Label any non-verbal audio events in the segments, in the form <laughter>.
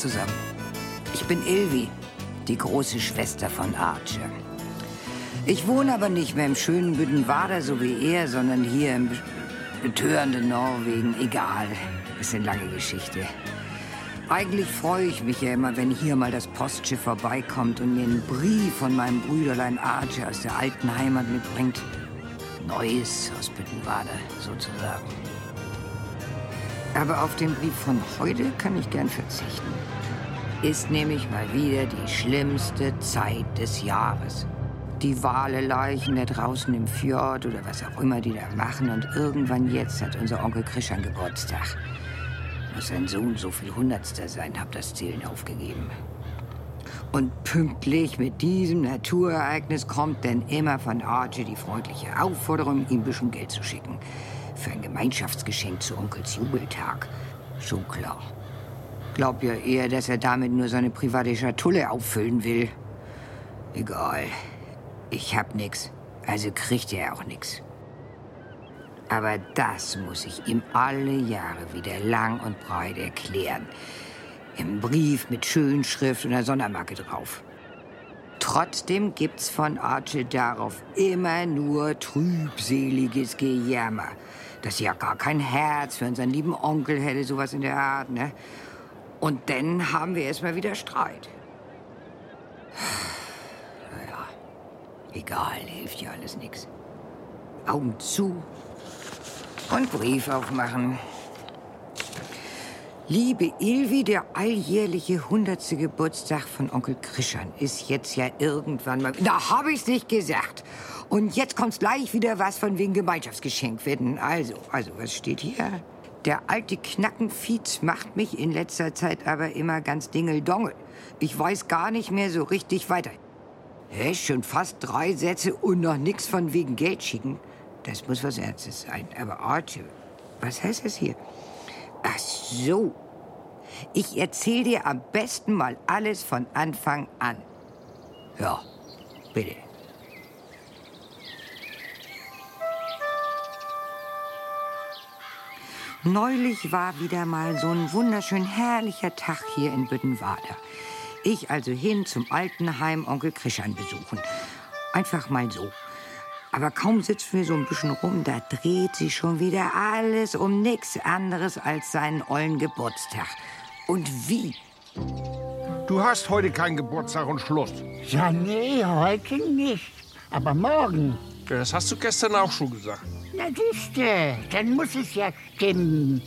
zusammen. Ich bin Ilvi, die große Schwester von Archer. Ich wohne aber nicht mehr im schönen Büdenwader, so wie er, sondern hier im betörenden Norwegen. Egal, ist eine lange Geschichte. Eigentlich freue ich mich ja immer, wenn hier mal das Postschiff vorbeikommt und mir einen Brief von meinem Brüderlein Archer aus der alten Heimat mitbringt. Neues aus Büttenwader, sozusagen. Aber auf den Brief von heute kann ich gern verzichten. Ist nämlich mal wieder die schlimmste Zeit des Jahres. Die Waleleichen da draußen im Fjord oder was auch immer die da machen. Und irgendwann jetzt hat unser Onkel Christian Geburtstag. Muss sein Sohn so viel Hundertster sein, hab das Zählen aufgegeben. Und pünktlich mit diesem Naturereignis kommt dann immer von Archie die freundliche Aufforderung, ihm ein bisschen Geld zu schicken. Gemeinschaftsgeschenk zu Onkels Jubeltag. Schon klar. Glaub ja eher, dass er damit nur seine private Schatulle auffüllen will. Egal. Ich hab nix. Also kriegt er auch nix. Aber das muss ich ihm alle Jahre wieder lang und breit erklären. Im Brief mit Schönschrift und einer Sondermarke drauf. Trotzdem gibt's von Archie darauf immer nur trübseliges Gejammer. Dass sie ja gar kein Herz für unseren lieben Onkel hätte, sowas in der Art, ne? Und dann haben wir erstmal wieder Streit. Naja, egal, hilft ja alles nix. Augen zu und Brief aufmachen. Liebe Ilvi, der alljährliche hundertste Geburtstag von Onkel Krischan ist jetzt ja irgendwann mal... Da hab ich's nicht gesagt. Und jetzt kommt's gleich wieder was von wegen Gemeinschaftsgeschenk werden. Also, also, was steht hier? Der alte Knackenfietz macht mich in letzter Zeit aber immer ganz dingeldongel. Ich weiß gar nicht mehr so richtig weiter. Hä, schon fast drei Sätze und noch nix von wegen Geld schicken. Das muss was Ernstes sein. Aber Archie, was heißt das hier? Ach so. Ich erzähl dir am besten mal alles von Anfang an. Ja, bitte. Neulich war wieder mal so ein wunderschön herrlicher Tag hier in Büttenwader. Ich also hin zum Altenheim Onkel Krischan besuchen. Einfach mal so. Aber kaum sitzen wir so ein bisschen rum, da dreht sich schon wieder alles um nichts anderes als seinen ollen Geburtstag. Und wie? Du hast heute keinen Geburtstag und Schluss. Ja, nee, heute nicht. Aber morgen. Ja, das hast du gestern auch schon gesagt. Na, siehste, dann muss es ja stimmen.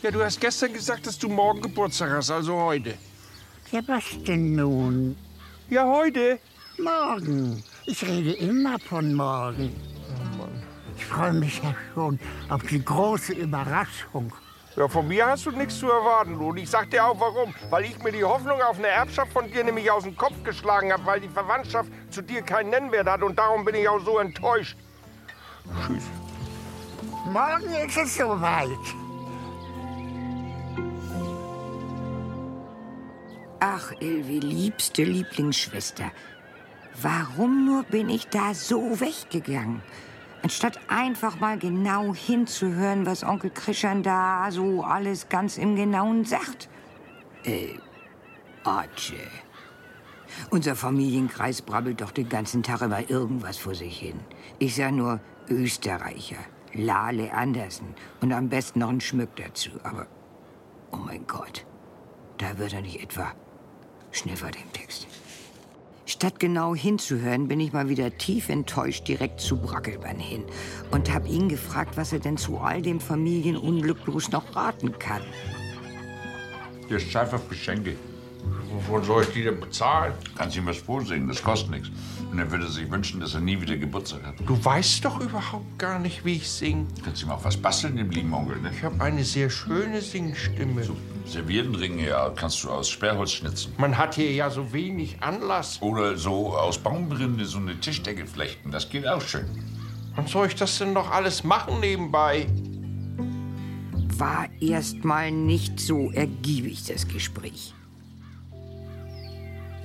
Ja, du hast gestern gesagt, dass du morgen Geburtstag hast, also heute. Ja, was denn nun? Ja, heute. Morgen. Ich rede immer von morgen. Ich freue mich ja schon auf die große Überraschung. Ja, von mir hast du nichts zu erwarten, du. Und ich sag dir auch warum. Weil ich mir die Hoffnung auf eine Erbschaft von dir nämlich aus dem Kopf geschlagen habe, weil die Verwandtschaft zu dir keinen Nennwert hat. Und darum bin ich auch so enttäuscht. Tschüss. Morgen ist es soweit. Ach, Ilvi, liebste Lieblingsschwester. Warum nur bin ich da so weggegangen? Anstatt einfach mal genau hinzuhören, was Onkel Krischan da so alles ganz im Genauen sagt. Äh, Archie. Unser Familienkreis brabbelt doch den ganzen Tag immer irgendwas vor sich hin. Ich sag nur Österreicher, Lale Andersen und am besten noch ein Schmück dazu. Aber, oh mein Gott, da wird er nicht etwa Schniffer dem Text. Statt genau hinzuhören, bin ich mal wieder tief enttäuscht direkt zu Brackelmann hin und habe ihn gefragt, was er denn zu all dem Familienunglück bloß noch raten kann. Der ist einfach Geschenke. Wovon soll ich die denn bezahlen? Kannst ihm was vorsingen, das kostet nichts. Und er würde sich wünschen, dass er nie wieder Geburtstag hat. Du weißt doch überhaupt gar nicht, wie ich singe. Kannst ihm auch was basteln, dem lieben Onkel, ne? Ich habe eine sehr schöne Singstimme. So Serviettenringe, ja, kannst du aus Sperrholz schnitzen. Man hat hier ja so wenig Anlass. Oder so aus Baumrinde so eine Tischdecke flechten, das geht auch schön. Wann soll ich das denn noch alles machen nebenbei? War erst mal nicht so ergiebig, das Gespräch.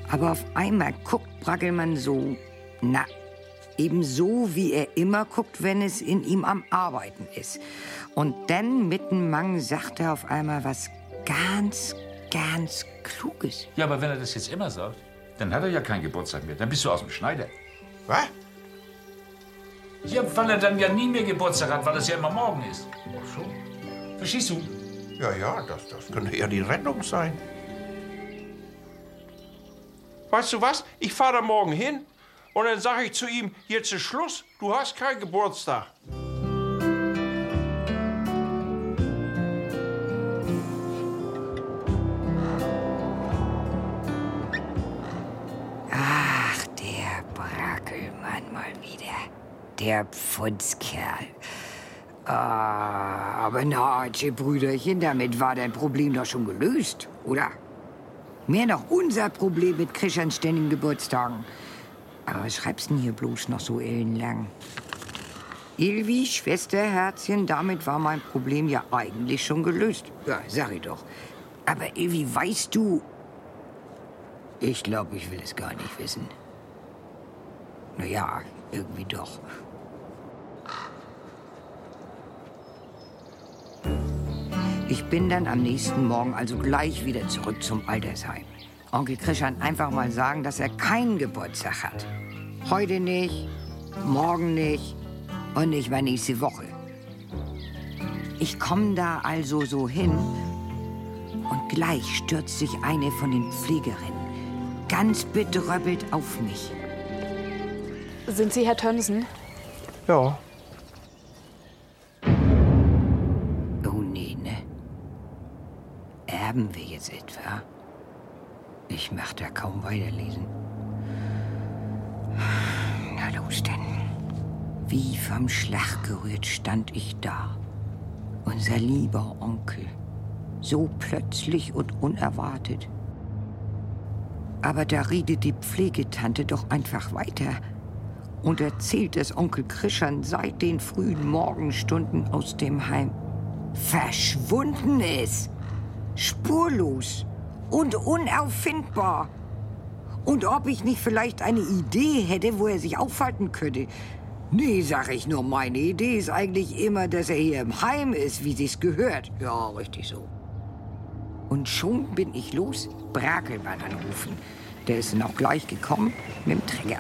Aber auf einmal guckt Brackelmann so, na, eben so, wie er immer guckt, wenn es in ihm am Arbeiten ist. Und dann mitten Mang sagt er auf einmal was ganz, ganz Kluges. Ja, aber wenn er das jetzt immer sagt, dann hat er ja keinen Geburtstag mehr. Dann bist du aus dem Schneider. Was? Ja, weil er dann ja nie mehr Geburtstag hat, weil es ja immer morgen ist. Ach so. Verstehst du? Ja, ja, das, das könnte ja die Rettung sein. Weißt du was? Ich fahre da morgen hin und dann sage ich zu ihm, jetzt ist Schluss, du hast keinen Geburtstag. Ach, der Brackelmann mal wieder. Der Pfundskerl. Ah, aber na, Brüderchen, damit war dein Problem doch schon gelöst, oder? Mehr noch unser Problem mit Krischans ständigen Geburtstagen. Aber was schreibst denn hier bloß noch so ellenlang? Ilvi, Schwesterherzchen, damit war mein Problem ja eigentlich schon gelöst. Ja, sag ich doch. Aber Ilvi, weißt du... Ich glaube, ich will es gar nicht wissen. Na ja, irgendwie doch. Ich bin dann am nächsten Morgen also gleich wieder zurück zum Altersheim. Onkel Christian einfach mal sagen, dass er keinen Geburtstag hat. Heute nicht, morgen nicht und nicht mal nächste Woche. Ich komme da also so hin und gleich stürzt sich eine von den Pflegerinnen ganz bedröppelt auf mich. Sind Sie Herr Tönsen? Ja. Erben wir jetzt etwa? Ich mach da kaum weiterlesen. Na los denn. Wie vom Schlag gerührt stand ich da. Unser lieber Onkel. So plötzlich und unerwartet. Aber da redet die Pflegetante doch einfach weiter und erzählt, dass Onkel Krischan seit den frühen Morgenstunden aus dem Heim verschwunden ist. Spurlos und unauffindbar. Und ob ich nicht vielleicht eine Idee hätte, wo er sich aufhalten könnte. Nee, sag ich nur, meine Idee ist eigentlich immer, dass er hier im Heim ist, wie sich's gehört. Ja, richtig so. Und schon bin ich los, Brakelmann anrufen. Der ist dann auch gleich gekommen mit dem Träger.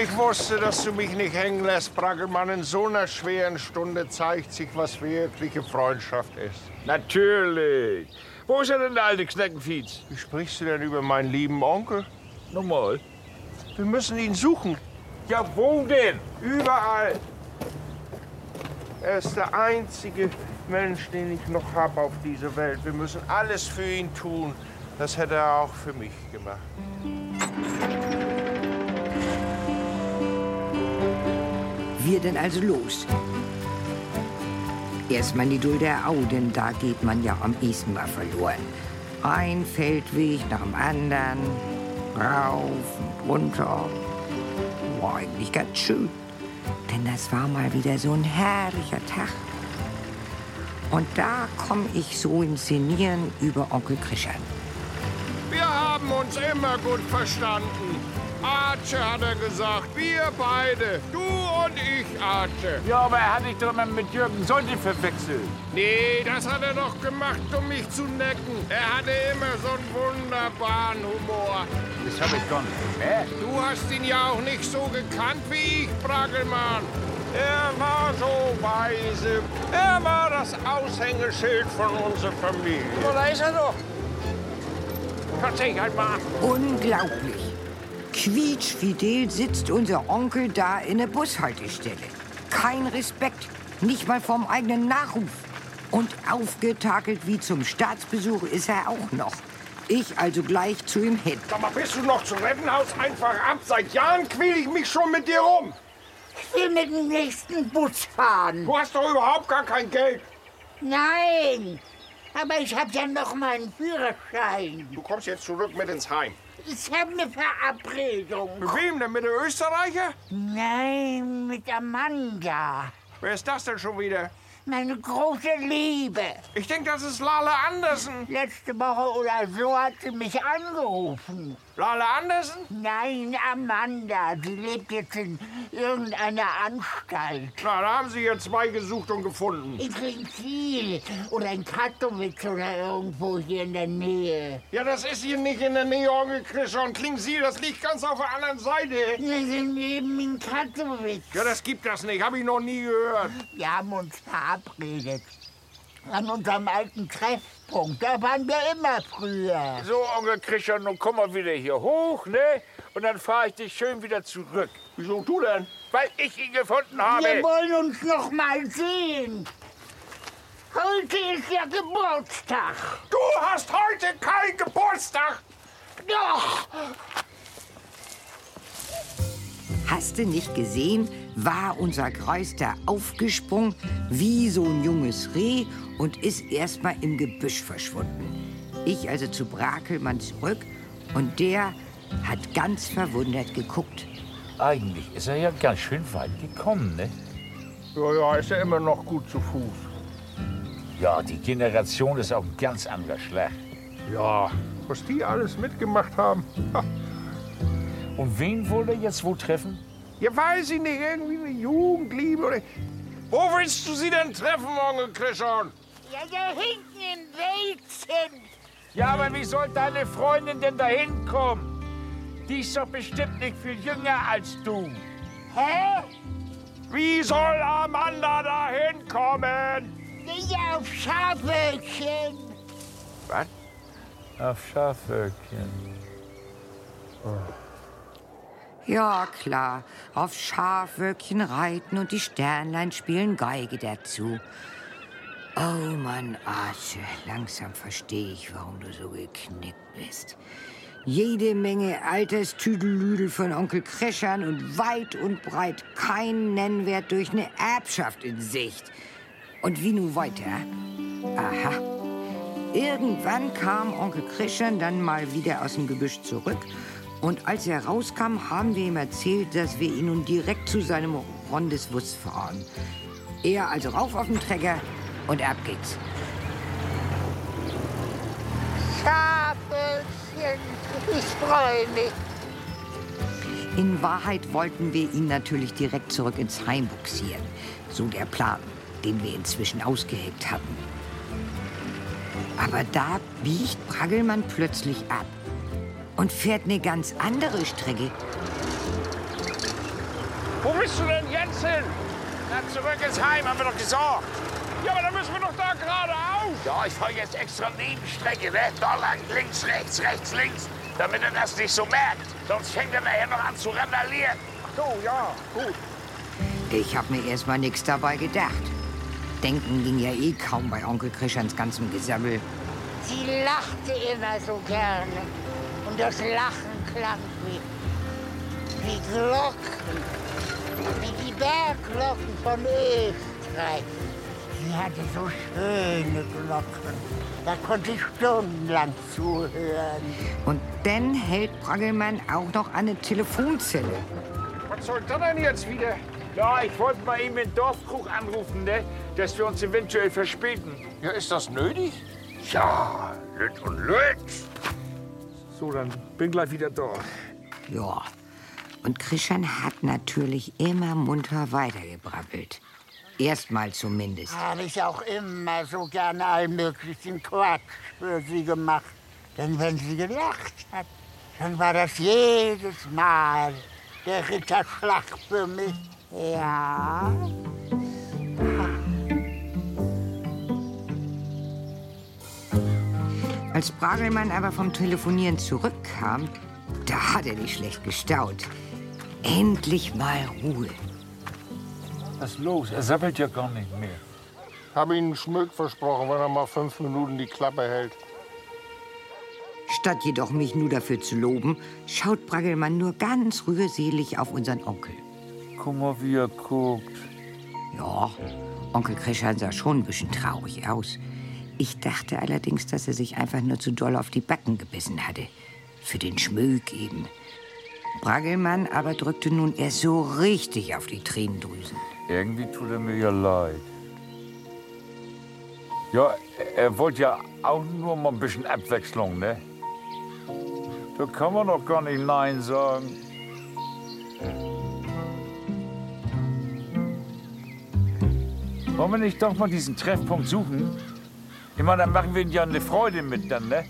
Ich wusste, dass du mich nicht hängen lässt, Braggelmann. In so einer schweren Stunde zeigt sich, was wirkliche Freundschaft ist. Natürlich. Wo ist er denn, der alte Kneckenfiez? Wie sprichst du denn über meinen lieben Onkel? Nochmal. Wir müssen ihn suchen. Ja, wo denn? Überall. Er ist der einzige Mensch, den ich noch habe auf dieser Welt. Wir müssen alles für ihn tun. Das hätte er auch für mich gemacht. Wir denn also los. Erstmal die Dulder Au, denn da geht man ja am ehesten mal verloren. Ein Feldweg nach dem anderen, rauf und runter. War eigentlich ganz schön, denn das war mal wieder so ein herrlicher Tag. Und da komme ich so ins Sinnieren über Onkel Christian. Wir haben uns immer gut verstanden. Arche hat er gesagt, wir beide. Du und ich, Arche. Ja, aber er hat dich doch mal mit Jürgen Soldi verwechselt. Nee, das hat er doch gemacht, um mich zu necken. Er hatte immer so einen wunderbaren Humor. Das habe ich gar nicht gemerkt. Du hast ihn ja auch nicht so gekannt wie ich, Braggelmann. Er war so weise. Er war das Aushängeschild von unserer Familie. Oh, da ist er doch. Verzeih halt mal. Unglaublich. Quietschfidel sitzt unser Onkel da in der Bushaltestelle. Kein Respekt, nicht mal vom eigenen Nachruf. Und aufgetakelt wie zum Staatsbesuch ist er auch noch. Ich also gleich zu ihm hin. Sag mal, bist du noch zum Rettenhaus einfach ab? Seit Jahren quäl ich mich schon mit dir rum. Ich will mit dem nächsten Bus fahren. Du hast doch überhaupt gar kein Geld. Nein, aber ich habe ja noch meinen Führerschein. Du kommst jetzt zurück mit ins Heim. Ich habe eine Verabredung. Mit wem denn? Mit der Österreicher? Nein, mit Amanda. Wer ist das denn schon wieder? Meine große Liebe. Ich denke, das ist Lale Andersen. Letzte Woche oder so hat sie mich angerufen. Lale Andersen? Nein, Amanda. Sie lebt jetzt in irgendeiner Anstalt. Na, da haben Sie hier zwei gesucht und gefunden. In Trinkil oder in Katowice oder irgendwo hier in der Nähe. Ja, das ist hier nicht in der Nähe, Onkel Krischer. Und Klingsiel, das liegt ganz auf der anderen Seite. Wir sind eben in Katowice. Ja, das gibt das nicht. Hab ich noch nie gehört. Wir haben uns verabredet. An unserem alten Treffpunkt. Da waren wir immer früher. So, Onkel Krischer, nun komm mal wieder hier hoch, ne? Und dann fahre ich dich schön wieder zurück. Wieso du denn? Weil ich ihn gefunden habe. Wir wollen uns noch mal sehen. Heute ist ja Geburtstag. Du hast heute keinen Geburtstag. Doch. Hast du nicht gesehen, war unser Kreis da aufgesprungen wie so ein junges Reh und ist erstmal im Gebüsch verschwunden. Ich also zu Brakelmann zurück und der hat ganz verwundert geguckt. Eigentlich ist er ja ganz schön weit gekommen, ne? Ja, ja, ist ja immer noch gut zu Fuß. Ja, die Generation ist auch ein ganz anderer Schlag. Ja, was die alles mitgemacht haben. Ha. Und wen wollte er jetzt wo treffen? Ja, weiß ich nicht, irgendwie eine Jugendliebe oder... Wo willst du sie denn treffen, Onkel Christian? Ja, da hinten in Welzen. Ja, aber wie soll deine Freundin denn da hinkommen? Die ist doch bestimmt nicht viel jünger als du. Hä? Wie soll Amanda da hinkommen? Nicht auf Schafwölkchen. Was? Auf Schafwölkchen. Ja, klar, auf Schafwöckchen reiten und die Sternlein spielen Geige dazu. Oh Mann, Arche, langsam verstehe ich, warum du so geknickt bist. Jede Menge Alterstüdelüdel von Onkel Kreschern und weit und breit kein Nennwert durch eine Erbschaft in Sicht. Und wie nun weiter? Aha. Irgendwann kam Onkel Krischern dann mal wieder aus dem Gebüsch zurück. Und als er rauskam, haben wir ihm erzählt, dass wir ihn nun direkt zu seinem Rondeswuss fahren. Er also rauf auf den Trecker und ab geht's. Schafwölkchen. Ich freue mich. In Wahrheit wollten wir ihn natürlich direkt zurück ins Heim buxieren. So der Plan, den wir inzwischen ausgeheckt hatten. Aber da biegt Braggelmann plötzlich ab und fährt eine ganz andere Strecke. Wo bist du denn jetzt hin? Na, zurück ins Heim, haben wir doch gesagt. Ja, aber dann müssen wir doch da geradeaus. Ja, ich fahre jetzt extra Nebenstrecke, ne? Da lang, links, rechts, rechts, links. Damit er das nicht so merkt. Sonst fängt er nachher noch an zu randalieren. Ach so, ja, gut. Ich hab mir erst mal nichts dabei gedacht. Denken ging ja eh kaum bei Onkel Krischans ganzem Gesammel. Sie lachte immer so gerne. Und das Lachen klang wie, wie Glocken. Wie die Bergglocken von Österreich. Sie hatte so schöne Glocken. Da konnte ich stundenlang zuhören. Und dann hält Braggelmann auch noch der Telefonzelle. Was soll das denn jetzt wieder? Ja, ich wollte mal eben in Dorfkrug anrufen, ne? Dass wir uns eventuell verspäten. Ja, ist das nötig? Ja, Lüt und Lüt. So, dann bin gleich wieder da. Ja. Und Krischan hat natürlich immer munter weitergebrabbelt. Erstmal zumindest. Habe ich auch immer so gerne allmöglichen Quatsch für sie gemacht. Denn wenn sie gelacht hat, dann war das jedes Mal der Ritterschlag für mich. Ja. Als Bragelmann aber vom Telefonieren zurückkam, da hat er nicht schlecht gestaunt. Endlich mal Ruhe. Was ist los? Er sappelt ja gar nicht mehr. Hab ihm einen Schmück versprochen, wenn er mal fünf Minuten die Klappe hält. Statt jedoch mich nur dafür zu loben, schaut Bragelmann nur ganz rührselig auf unseren Onkel. Guck mal, wie er guckt. Ja, Onkel Krischan sah schon ein bisschen traurig aus. Ich dachte allerdings, dass er sich einfach nur zu doll auf die Backen gebissen hatte. Für den Schmög eben. Bragelmann aber drückte nun erst so richtig auf die Tränendrüsen. Irgendwie tut er mir ja leid. Ja, er wollte ja auch nur mal ein bisschen Abwechslung, ne? Da kann man doch gar nicht Nein sagen. Wollen wir nicht doch mal diesen Treffpunkt suchen? Meine, dann machen wir ihnen ja eine Freude mit dann, ne?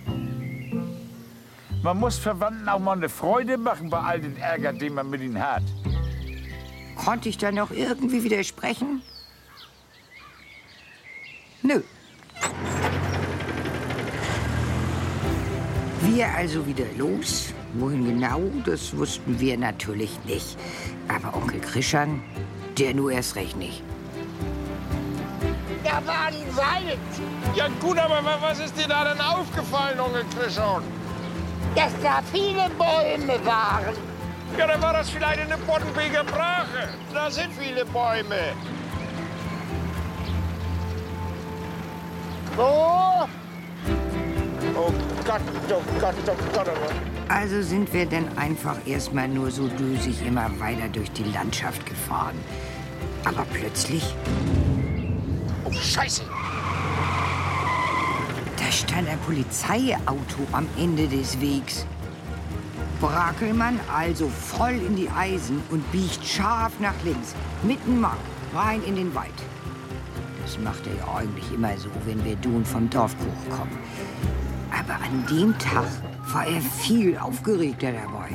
Man muss Verwandten auch mal eine Freude machen bei all den Ärger, den man mit ihnen hat. Konnte ich da noch irgendwie widersprechen? Nö. Wir also wieder los. Wohin genau, das wussten wir natürlich nicht. Aber Onkel Krischan, der nur erst recht nicht. Da war ein Wald, Ja gut, aber wa- was ist dir da denn aufgefallen, Onkel Christian? dass da viele Bäume waren. Ja, dann war das vielleicht eine Boddenbeker Brache. Da sind viele Bäume. Wo? Oh Gott, oh Gott, oh Gott, oh Gott. Also sind wir denn einfach erstmal nur so dösig immer weiter durch die Landschaft gefahren. Aber plötzlich, Oh, Scheiße. da stand ein Polizeiauto am Ende des Wegs. Brakelmann also voll in die Eisen und biegt scharf nach links, mitten Mang, rein in den Wald. Das macht er ja eigentlich immer so, wenn wir Dun vom Dorfkuch kommen. Aber an dem Tag war er viel aufgeregter dabei.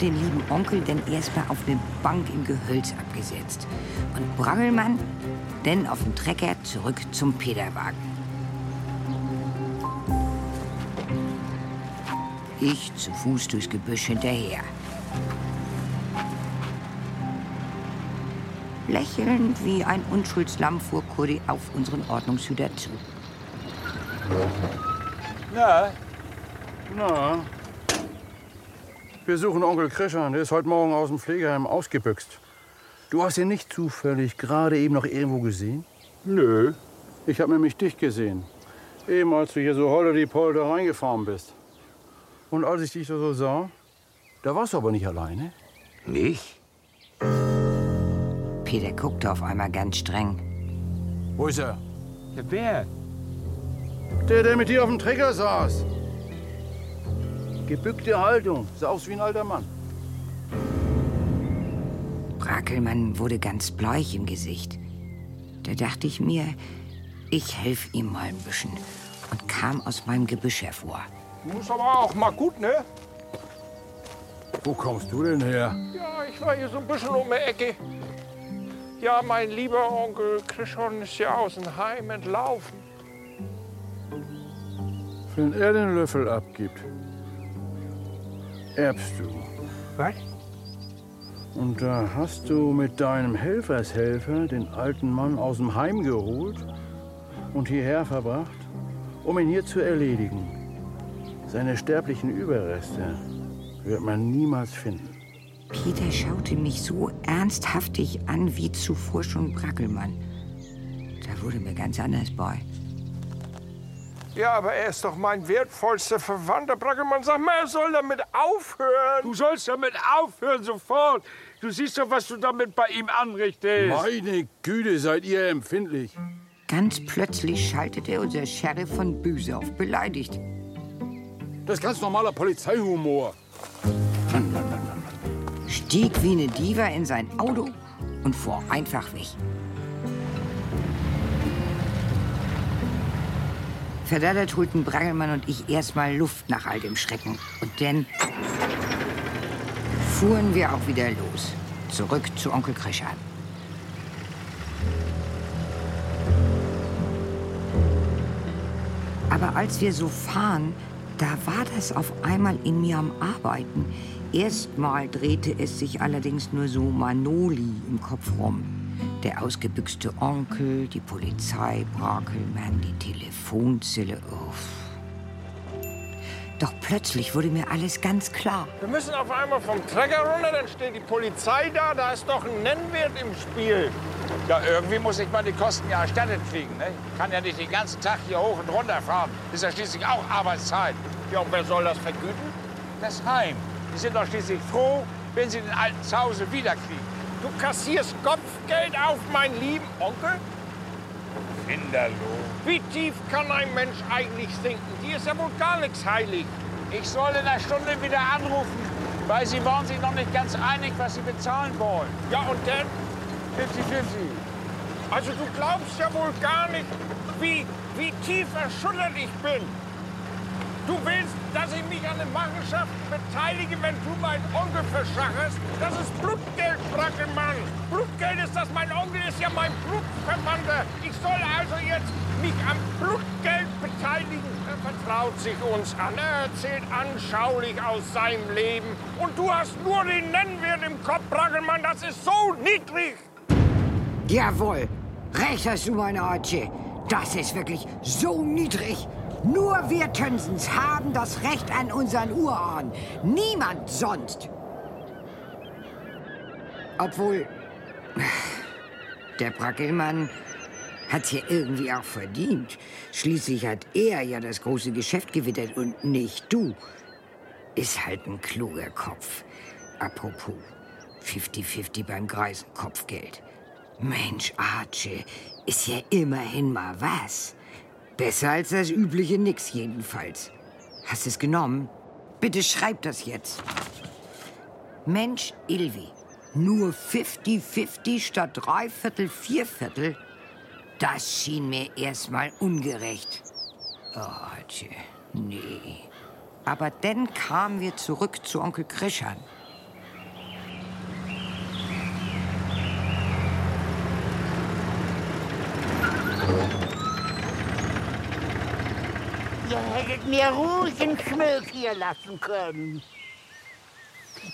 Den lieben Onkel, denn erstmal auf eine Bank im Gehölz abgesetzt. Und Brangelmann denn auf dem Trecker zurück zum Peterwagen. Ich zu Fuß durchs Gebüsch hinterher. Lächelnd wie ein Unschuldslamm fuhr Kuri auf unseren Ordnungshüter zu. Na, Na, wir suchen Onkel Krischan. Der ist heute Morgen aus dem Pflegeheim ausgebüxt. Du hast ihn nicht zufällig gerade eben noch irgendwo gesehen? nö. Ich habe nämlich dich gesehen. Eben als du hier so holle die Polder reingefahren bist. Und als ich dich da so sah, da warst du aber nicht alleine. Nicht? Peter guckte auf einmal ganz streng. Wo ist er? Ja, wer? Der, der mit dir auf dem Trecker saß. Gebückte Haltung, sah aus wie ein alter Mann. Brakelmann wurde ganz bleich im Gesicht. Da dachte ich mir, ich helf ihm mal ein bisschen und kam aus meinem Gebüsch hervor. Muss aber auch mal gut, ne? Wo kommst du denn her? Ja, ich war hier so ein bisschen um die Ecke. Ja, mein lieber Onkel Christian ist ja aus dem Heim entlaufen. Wenn er den Löffel abgibt, erbst du. Was? Und da hast du mit deinem Helfershelfer den alten Mann aus dem Heim geholt und hierher verbracht, um ihn hier zu erledigen. Seine sterblichen Überreste wird man niemals finden. Peter schaute mich so ernsthaftig an wie zuvor schon Brackelmann. Da wurde mir ganz anders bei. Ja, aber er ist doch mein wertvollster Verwandter. Brackelmann, sag mal, er soll damit aufhören. Du sollst damit aufhören, sofort. Du siehst doch, was du damit bei ihm anrichtest. Meine Güte, seid ihr empfindlich. Ganz plötzlich schaltete unser Sheriff von Büse auf beleidigt. Das ist ganz normaler Polizeihumor. stieg wie eine Diva in sein Auto und fuhr einfach weg. Verdattert holten Brangelmann und ich erstmal Luft nach all dem Schrecken. Und dann fuhren wir auch wieder los. Zurück zu Onkel Krischan. Aber als wir so fahren, da war das auf einmal in mir am Arbeiten. Erstmal drehte es sich allerdings nur so Manoli im Kopf rum. Der ausgebüxte Onkel, die Polizei, Brakelmann, die Telefonzelle. Uff. Doch plötzlich wurde mir alles ganz klar. Wir müssen auf einmal vom Trecker runter, dann steht die Polizei da. Da ist doch ein Nennwert im Spiel. Ja, irgendwie muss ich mal die Kosten ja erstattet kriegen. Ne? Kann ja nicht den ganzen Tag hier hoch und runter fahren. Ist ja schließlich auch Arbeitszeit. Ja, und wer soll das vergüten? Das Heim. Die sind doch schließlich froh, wenn sie den alten zu Hause wiederkriegen. Du kassierst Kopfgeld auf meinen lieben Onkel? Kinderlo. Wie tief kann ein Mensch eigentlich sinken? Hier ist ja wohl gar nichts heilig. Ich soll in einer Stunde wieder anrufen, weil Sie waren sich noch nicht ganz einig, was Sie bezahlen wollen. Ja, und dann? 50-50. Also du glaubst ja wohl gar nicht, wie, wie tief erschüttert ich bin. Du willst, dass ich mich an den Machenschaften beteilige, wenn du meinen Onkel verschacherst? Das ist Blutgeld, Brackelmann. Blutgeld ist das, mein Onkel ist ja mein Blutverwandter. Ich soll also jetzt mich am Blutgeld beteiligen. Er vertraut sich uns an. Er erzählt anschaulich aus seinem Leben. Und du hast nur den Nennwert im Kopf, Brackelmann. Das ist so niedrig. Jawohl, recht hast du, meine Archie. Das ist wirklich so niedrig. Nur wir Tönsens haben das Recht an unseren Urahn. Niemand sonst. Obwohl, der Brackelmann hat's ja irgendwie auch verdient. Schließlich hat er ja das große Geschäft gewittert und nicht du. Ist halt ein kluger Kopf. Apropos, 50-50 beim Greisenkopfgeld. Mensch, Archie, ist ja immerhin mal was. Besser als das übliche Nix jedenfalls. Hast es genommen? Bitte schreib das jetzt. Mensch, Ilvi, nur 50-50 statt Dreiviertel, Vierviertel? Das schien mir erstmal ungerecht. Oh, tje, nee. Aber dann kamen wir zurück zu Onkel Krischan. Ihr hättet mir ruhig einen Schmilk hier lassen können.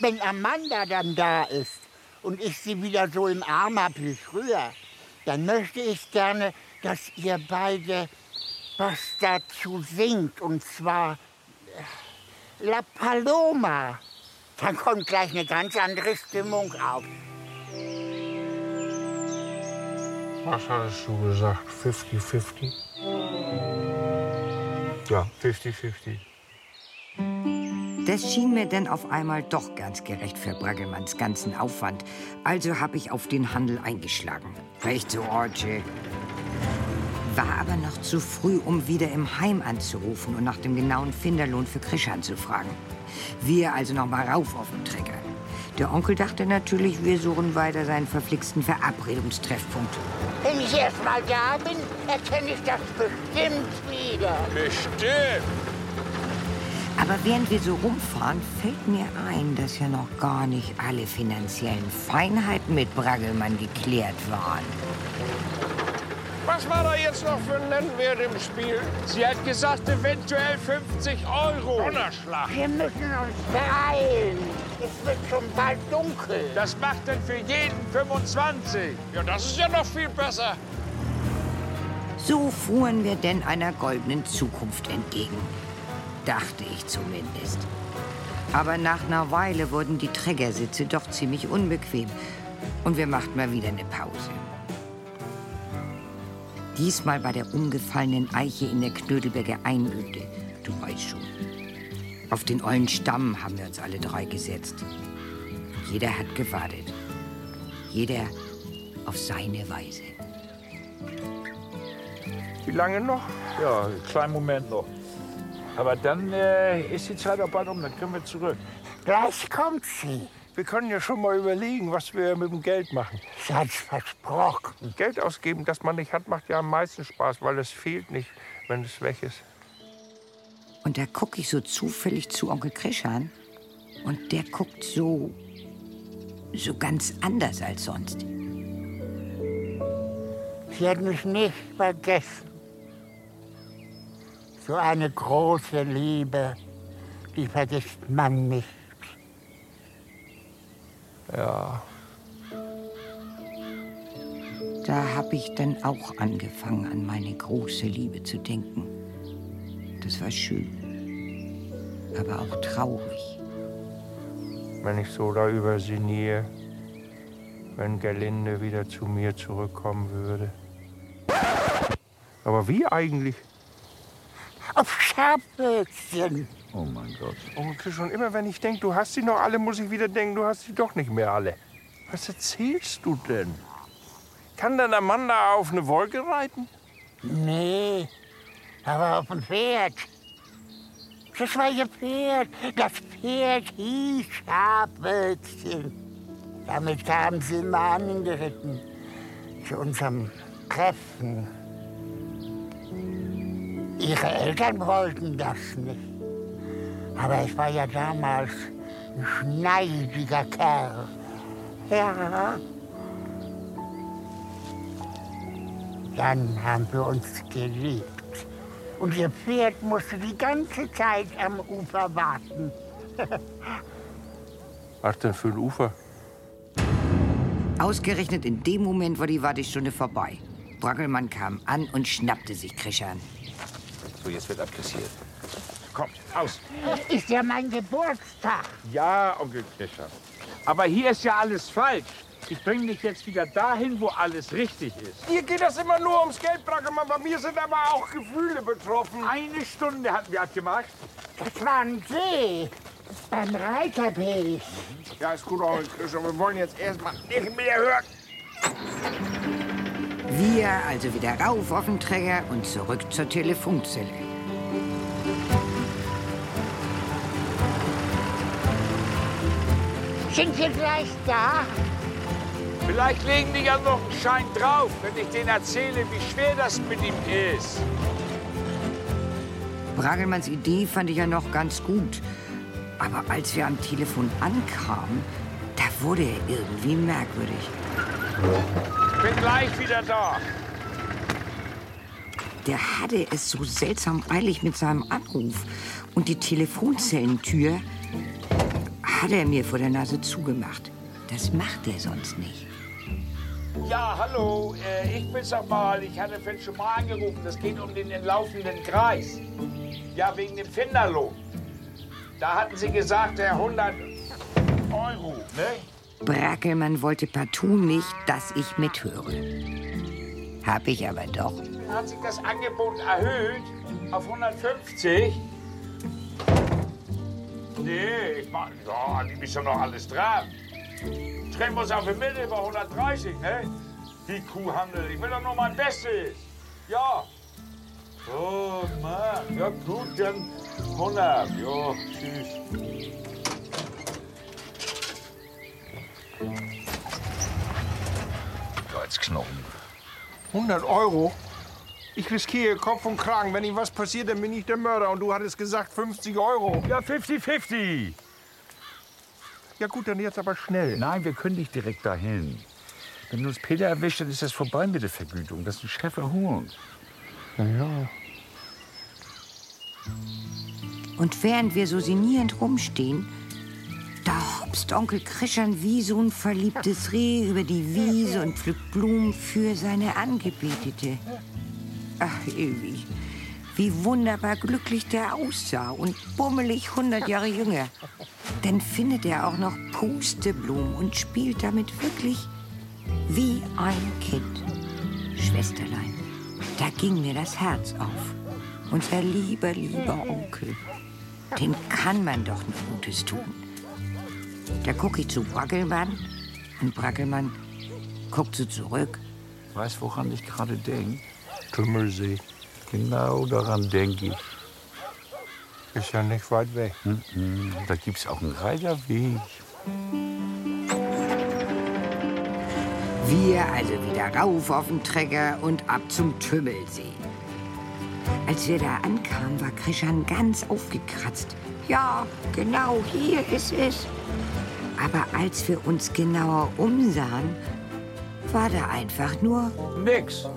Wenn Amanda dann da ist und ich sie wieder so im Arm habe wie früher, dann möchte ich gerne, dass ihr beide was dazu singt. Und zwar äh, La Paloma. Dann kommt gleich eine ganz andere Stimmung auf. Was hattest du gesagt? 50-50? Ja, 50-50. Das schien mir denn auf einmal doch ganz gerecht für Braggelmanns ganzen Aufwand. Also habe ich auf den Handel eingeschlagen. Recht so, Archie. War aber noch zu früh, um wieder im Heim anzurufen und nach dem genauen Finderlohn für Krischan zu fragen. Wir also noch mal rauf auf den Trecker. Der Onkel dachte natürlich, wir suchen weiter seinen verflixten Verabredungstreffpunkt. Wenn ich erst mal da bin, erkenne ich das bestimmt wieder. Bestimmt. Aber während wir so rumfahren, fällt mir ein, dass ja noch gar nicht alle finanziellen Feinheiten mit Braggelmann geklärt waren. Was war da jetzt noch für ein Nennwert im Spiel? Sie hat gesagt, eventuell 50 Euro. Donnerschlag. Wir müssen uns beeilen. Es wird schon bald dunkel. Das macht dann für jeden 25. Ja, das ist ja noch viel besser. So fuhren wir denn einer goldenen Zukunft entgegen. Dachte ich zumindest. Aber nach einer Weile wurden die Trägersitze doch ziemlich unbequem. Und wir machten mal wieder eine Pause. Diesmal bei der umgefallenen Eiche in der Knödelberger Einöde. Du weißt schon. Auf den ollen Stamm haben wir uns alle drei gesetzt. Jeder hat gewartet. Jeder auf seine Weise. Wie lange noch? Ja, einen kleinen Moment noch. Aber dann äh, ist die Zeit auch bald um, dann können wir zurück. Gleich kommt sie. Wir können ja schon mal überlegen, was wir mit dem Geld machen. Ich hat's versprochen. Geld ausgeben, das man nicht hat, macht ja am meisten Spaß, weil es fehlt nicht, wenn es weg ist. Und da gucke ich so zufällig zu Onkel Krischan. Und der guckt so. so ganz anders als sonst. Sie hat mich nicht vergessen. So eine große Liebe, die vergisst man nicht. Ja, Da habe ich dann auch angefangen, an meine große Liebe zu denken. Das war schön, aber auch traurig. wenn ich so darüber sinniere, wenn Gerlinde wieder zu mir zurückkommen würde. Aber wie eigentlich? Auf Schafhölzchen. Oh mein Gott. Onkel, schon immer, wenn ich denke, du hast sie noch alle, muss ich wieder denken, du hast sie doch nicht mehr alle. Was erzählst du denn? Kann denn Amanda auf eine Wolke reiten? Nee, aber auf dem Pferd. Das war ihr Pferd. Das Pferd hieß Schafwölzchen. Damit kamen sie immer angeritten zu unserem Treffen. Ihre Eltern wollten das nicht. Aber ich war ja damals ein schneidiger Kerl. Ja. Dann haben wir uns geliebt. Und ihr Pferd musste die ganze Zeit am Ufer warten. <laughs> Was denn für ein Ufer? Ausgerechnet in dem Moment war die Wartestunde vorbei. Brackelmann kam an und schnappte sich Krischan. So, jetzt wird abkassiert. Kommt, aus. Ist ja mein Geburtstag. Ja, Onkel Krischer. Aber hier ist ja alles falsch. Ich bringe dich jetzt wieder dahin, wo alles richtig ist. Dir geht das immer nur ums Geld, Brackelmann. Bei mir sind aber auch Gefühle betroffen. Eine Stunde hatten wir abgemacht. Das war ein See. Beim Reiterweg. Ja, ist gut, Onkel Krischer. Wir wollen jetzt erstmal nicht mehr hören. Wir also wieder rauf auf den Träger und zurück zur Telefonzelle. Sind wir gleich da? Vielleicht legen die ja noch einen Schein drauf, wenn ich denen erzähle, wie schwer das mit ihm ist. Bragelmanns Idee fand ich ja noch ganz gut. Aber als wir am Telefon ankamen, da wurde er irgendwie merkwürdig. Bin gleich wieder da. Der hatte es so seltsam eilig mit seinem Anruf. Und die Telefonzellentür hat er mir vor der Nase zugemacht. Das macht er sonst nicht. Ja, hallo, äh, ich bin's noch mal. Ich hatte vorhin schon mal angerufen. Das geht um den entlaufenden Kreis. Ja, wegen dem Finderlohn. Da hatten Sie gesagt, der 100 Euro, ne? Brackelmann wollte partout nicht, dass ich mithöre. Hab ich aber doch. Hat sich das Angebot erhöht auf 150? Nee, ich mach, ja, die ist ja noch alles dran. Treffen wir uns auf der Mitte bei 130, ne? Die Kuhhandel, ich will doch nur mein Bestes. Ja. Oh, Mann, ja gut, dann 100, ja, tschüss. Kreuzknochen. 100 Euro? Ich riskiere Kopf und Kragen. Wenn ihm was passiert, dann bin ich der Mörder. Und du hattest gesagt 50 Euro. Ja, 50-50. Ja gut, dann jetzt aber schnell. Nein, wir können nicht direkt dahin. Wenn uns Peter erwischt, dann ist das vorbei mit der Vergütung. Das ist ein schärfer Hund. Na ja. Und während wir so sinnierend rumstehen, da hopst Onkel Krischern wie so ein verliebtes Reh über die Wiese und pflückt Blumen für seine Angebetete. Ach, ewig. Wie wunderbar glücklich der aussah und bummelig 100 Jahre jünger. Dann findet er auch noch Pusteblumen und spielt damit wirklich wie ein Kind. Schwesterlein, da ging mir das Herz auf. Unser lieber, lieber Onkel. Den kann man doch nur Gutes tun. Da guck ich zu Brackelmann und Brackelmann guckt so zurück. Weißt, woran ich gerade denke? Kümmersee. Genau daran denke ich. Ist ja nicht weit weg. Mhm, Da gibt's auch einen Reiterweg. Wir also wieder rauf auf den Trecker und ab zum Tümmelsee. Als wir da ankamen, war Krischan ganz aufgekratzt. Ja, genau hier ist es. Aber als wir uns genauer umsahen, war da einfach nur Nix.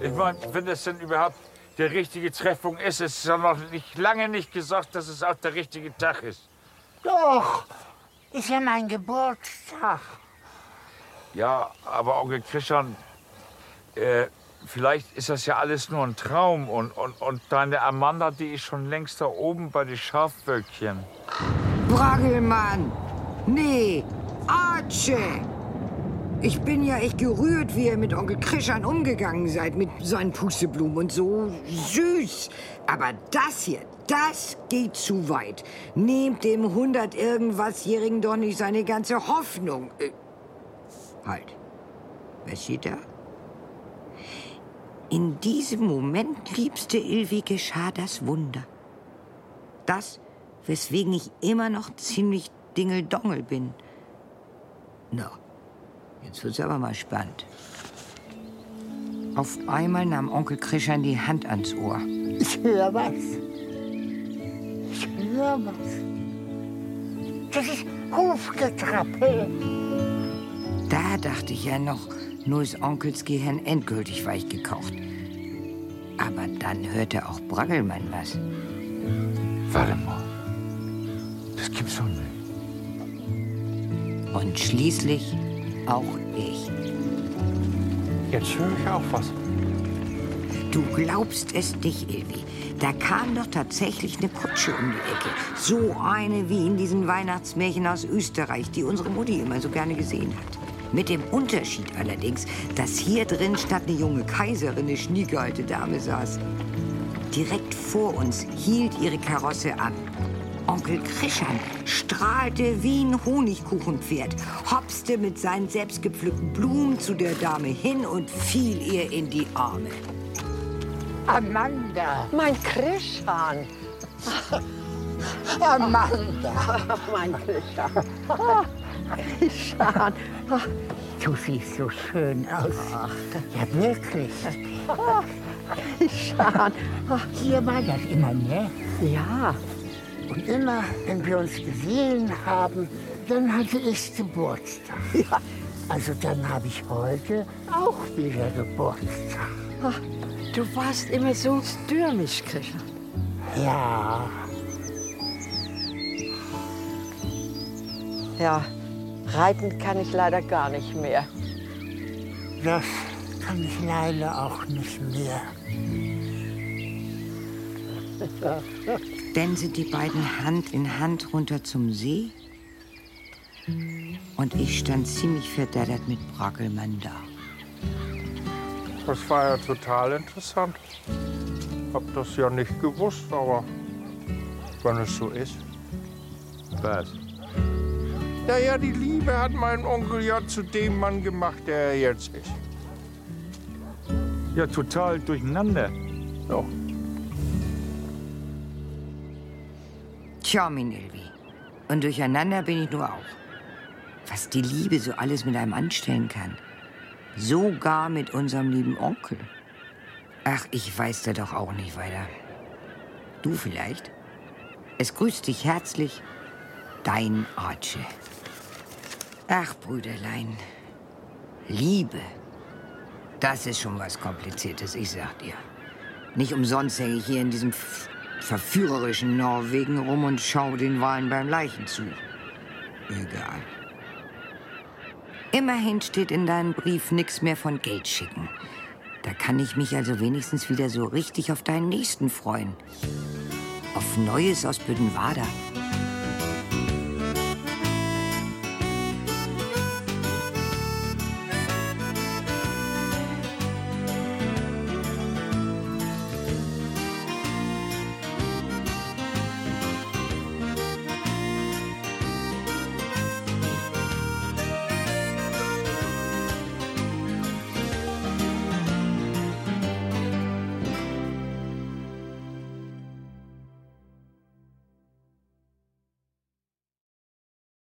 Ich meine, wenn das denn überhaupt der richtige Treffpunkt ist, ist es ja noch nicht, lange nicht gesagt, dass es auch der richtige Tag ist. Doch, ist ja mein Geburtstag. Ja, aber Onkel Christian, äh, vielleicht ist das ja alles nur ein Traum und, und, und deine Amanda, die ist schon längst da oben bei den Schafwölkchen. Braggelmann. Nee, Arche. Ich bin ja echt gerührt, wie ihr mit Onkel Krischan umgegangen seid, mit seinen Pusteblumen und so süß. Aber das hier, das geht zu weit. Nehmt dem 100 irgendwasjährigen doch nicht seine ganze Hoffnung. Äh, halt. Was steht da? in diesem Moment, liebste Ilvi, geschah das Wunder. Das, weswegen ich immer noch ziemlich dingeldongel bin. Na, jetzt wird's aber mal spannend. Auf einmal nahm Onkel Krischan die Hand ans Ohr. Ich höre was. Ich höre was. Das ist Hufgetrappel. Da dachte ich ja noch, nur ist Onkels Gehirn endgültig weichgekocht. Aber dann hörte auch Braggelmann was. Warte mal. Das gibt's doch nicht. Und schließlich auch ich. Jetzt höre ich auch was. Du glaubst es nicht, Ilvi. Da kam doch tatsächlich eine Kutsche um die Ecke. So eine wie in diesen Weihnachtsmärchen aus Österreich, die unsere Mutti immer so gerne gesehen hat. Mit dem Unterschied allerdings, dass hier drin statt eine junge Kaiserin eine schnieke alte Dame saß. Direkt vor uns hielt ihre Karosse an. Onkel Krischan strahlte wie ein Honigkuchenpferd, hopste mit seinen selbstgepflückten Blumen zu der Dame hin und fiel ihr in die Arme. Amanda. Mein Krischan. <laughs> Amanda. <laughs> Mein Krischan. Krischan. <laughs> Du siehst so schön aus. Ja, wirklich. Krischan. Hier war das immer, ne? Ja, Und immer, wenn wir uns gesehen haben, dann hatte ich Geburtstag. <laughs> Also dann habe ich heute auch wieder Geburtstag. du warst immer so stürmisch, Krischan. Ja, Ja, reiten kann ich leider gar nicht mehr. das kann ich leider auch nicht mehr. <laughs> Dann sind die beiden Hand in Hand runter zum See. Und ich stand ziemlich verdattert mit Brackelmann da. Das war ja total interessant. Hab das ja nicht gewusst, aber wenn es so ist. Was? Ja, ja, die Liebe hat meinen Onkel ja zu dem Mann gemacht, der er jetzt ist. Ja, total durcheinander. Ja. Tja, mein Ilvi. Und durcheinander bin ich nur auch. Was die Liebe so alles mit einem anstellen kann. Sogar mit unserem lieben Onkel. Ach, ich weiß da doch auch nicht weiter. Du vielleicht? Es grüßt dich herzlich, dein Arche. Ach, Brüderlein. Liebe. Das ist schon was Kompliziertes, ich sag dir. Nicht umsonst hänge ich hier in diesem verführerischen Norwegen rum und schaue den Wahlen beim Leichen zu. Egal. Immerhin steht in deinem Brief nichts mehr von Geld schicken. Da kann ich mich also wenigstens wieder so richtig auf deinen Nächsten freuen. Auf Neues aus Büdenwader.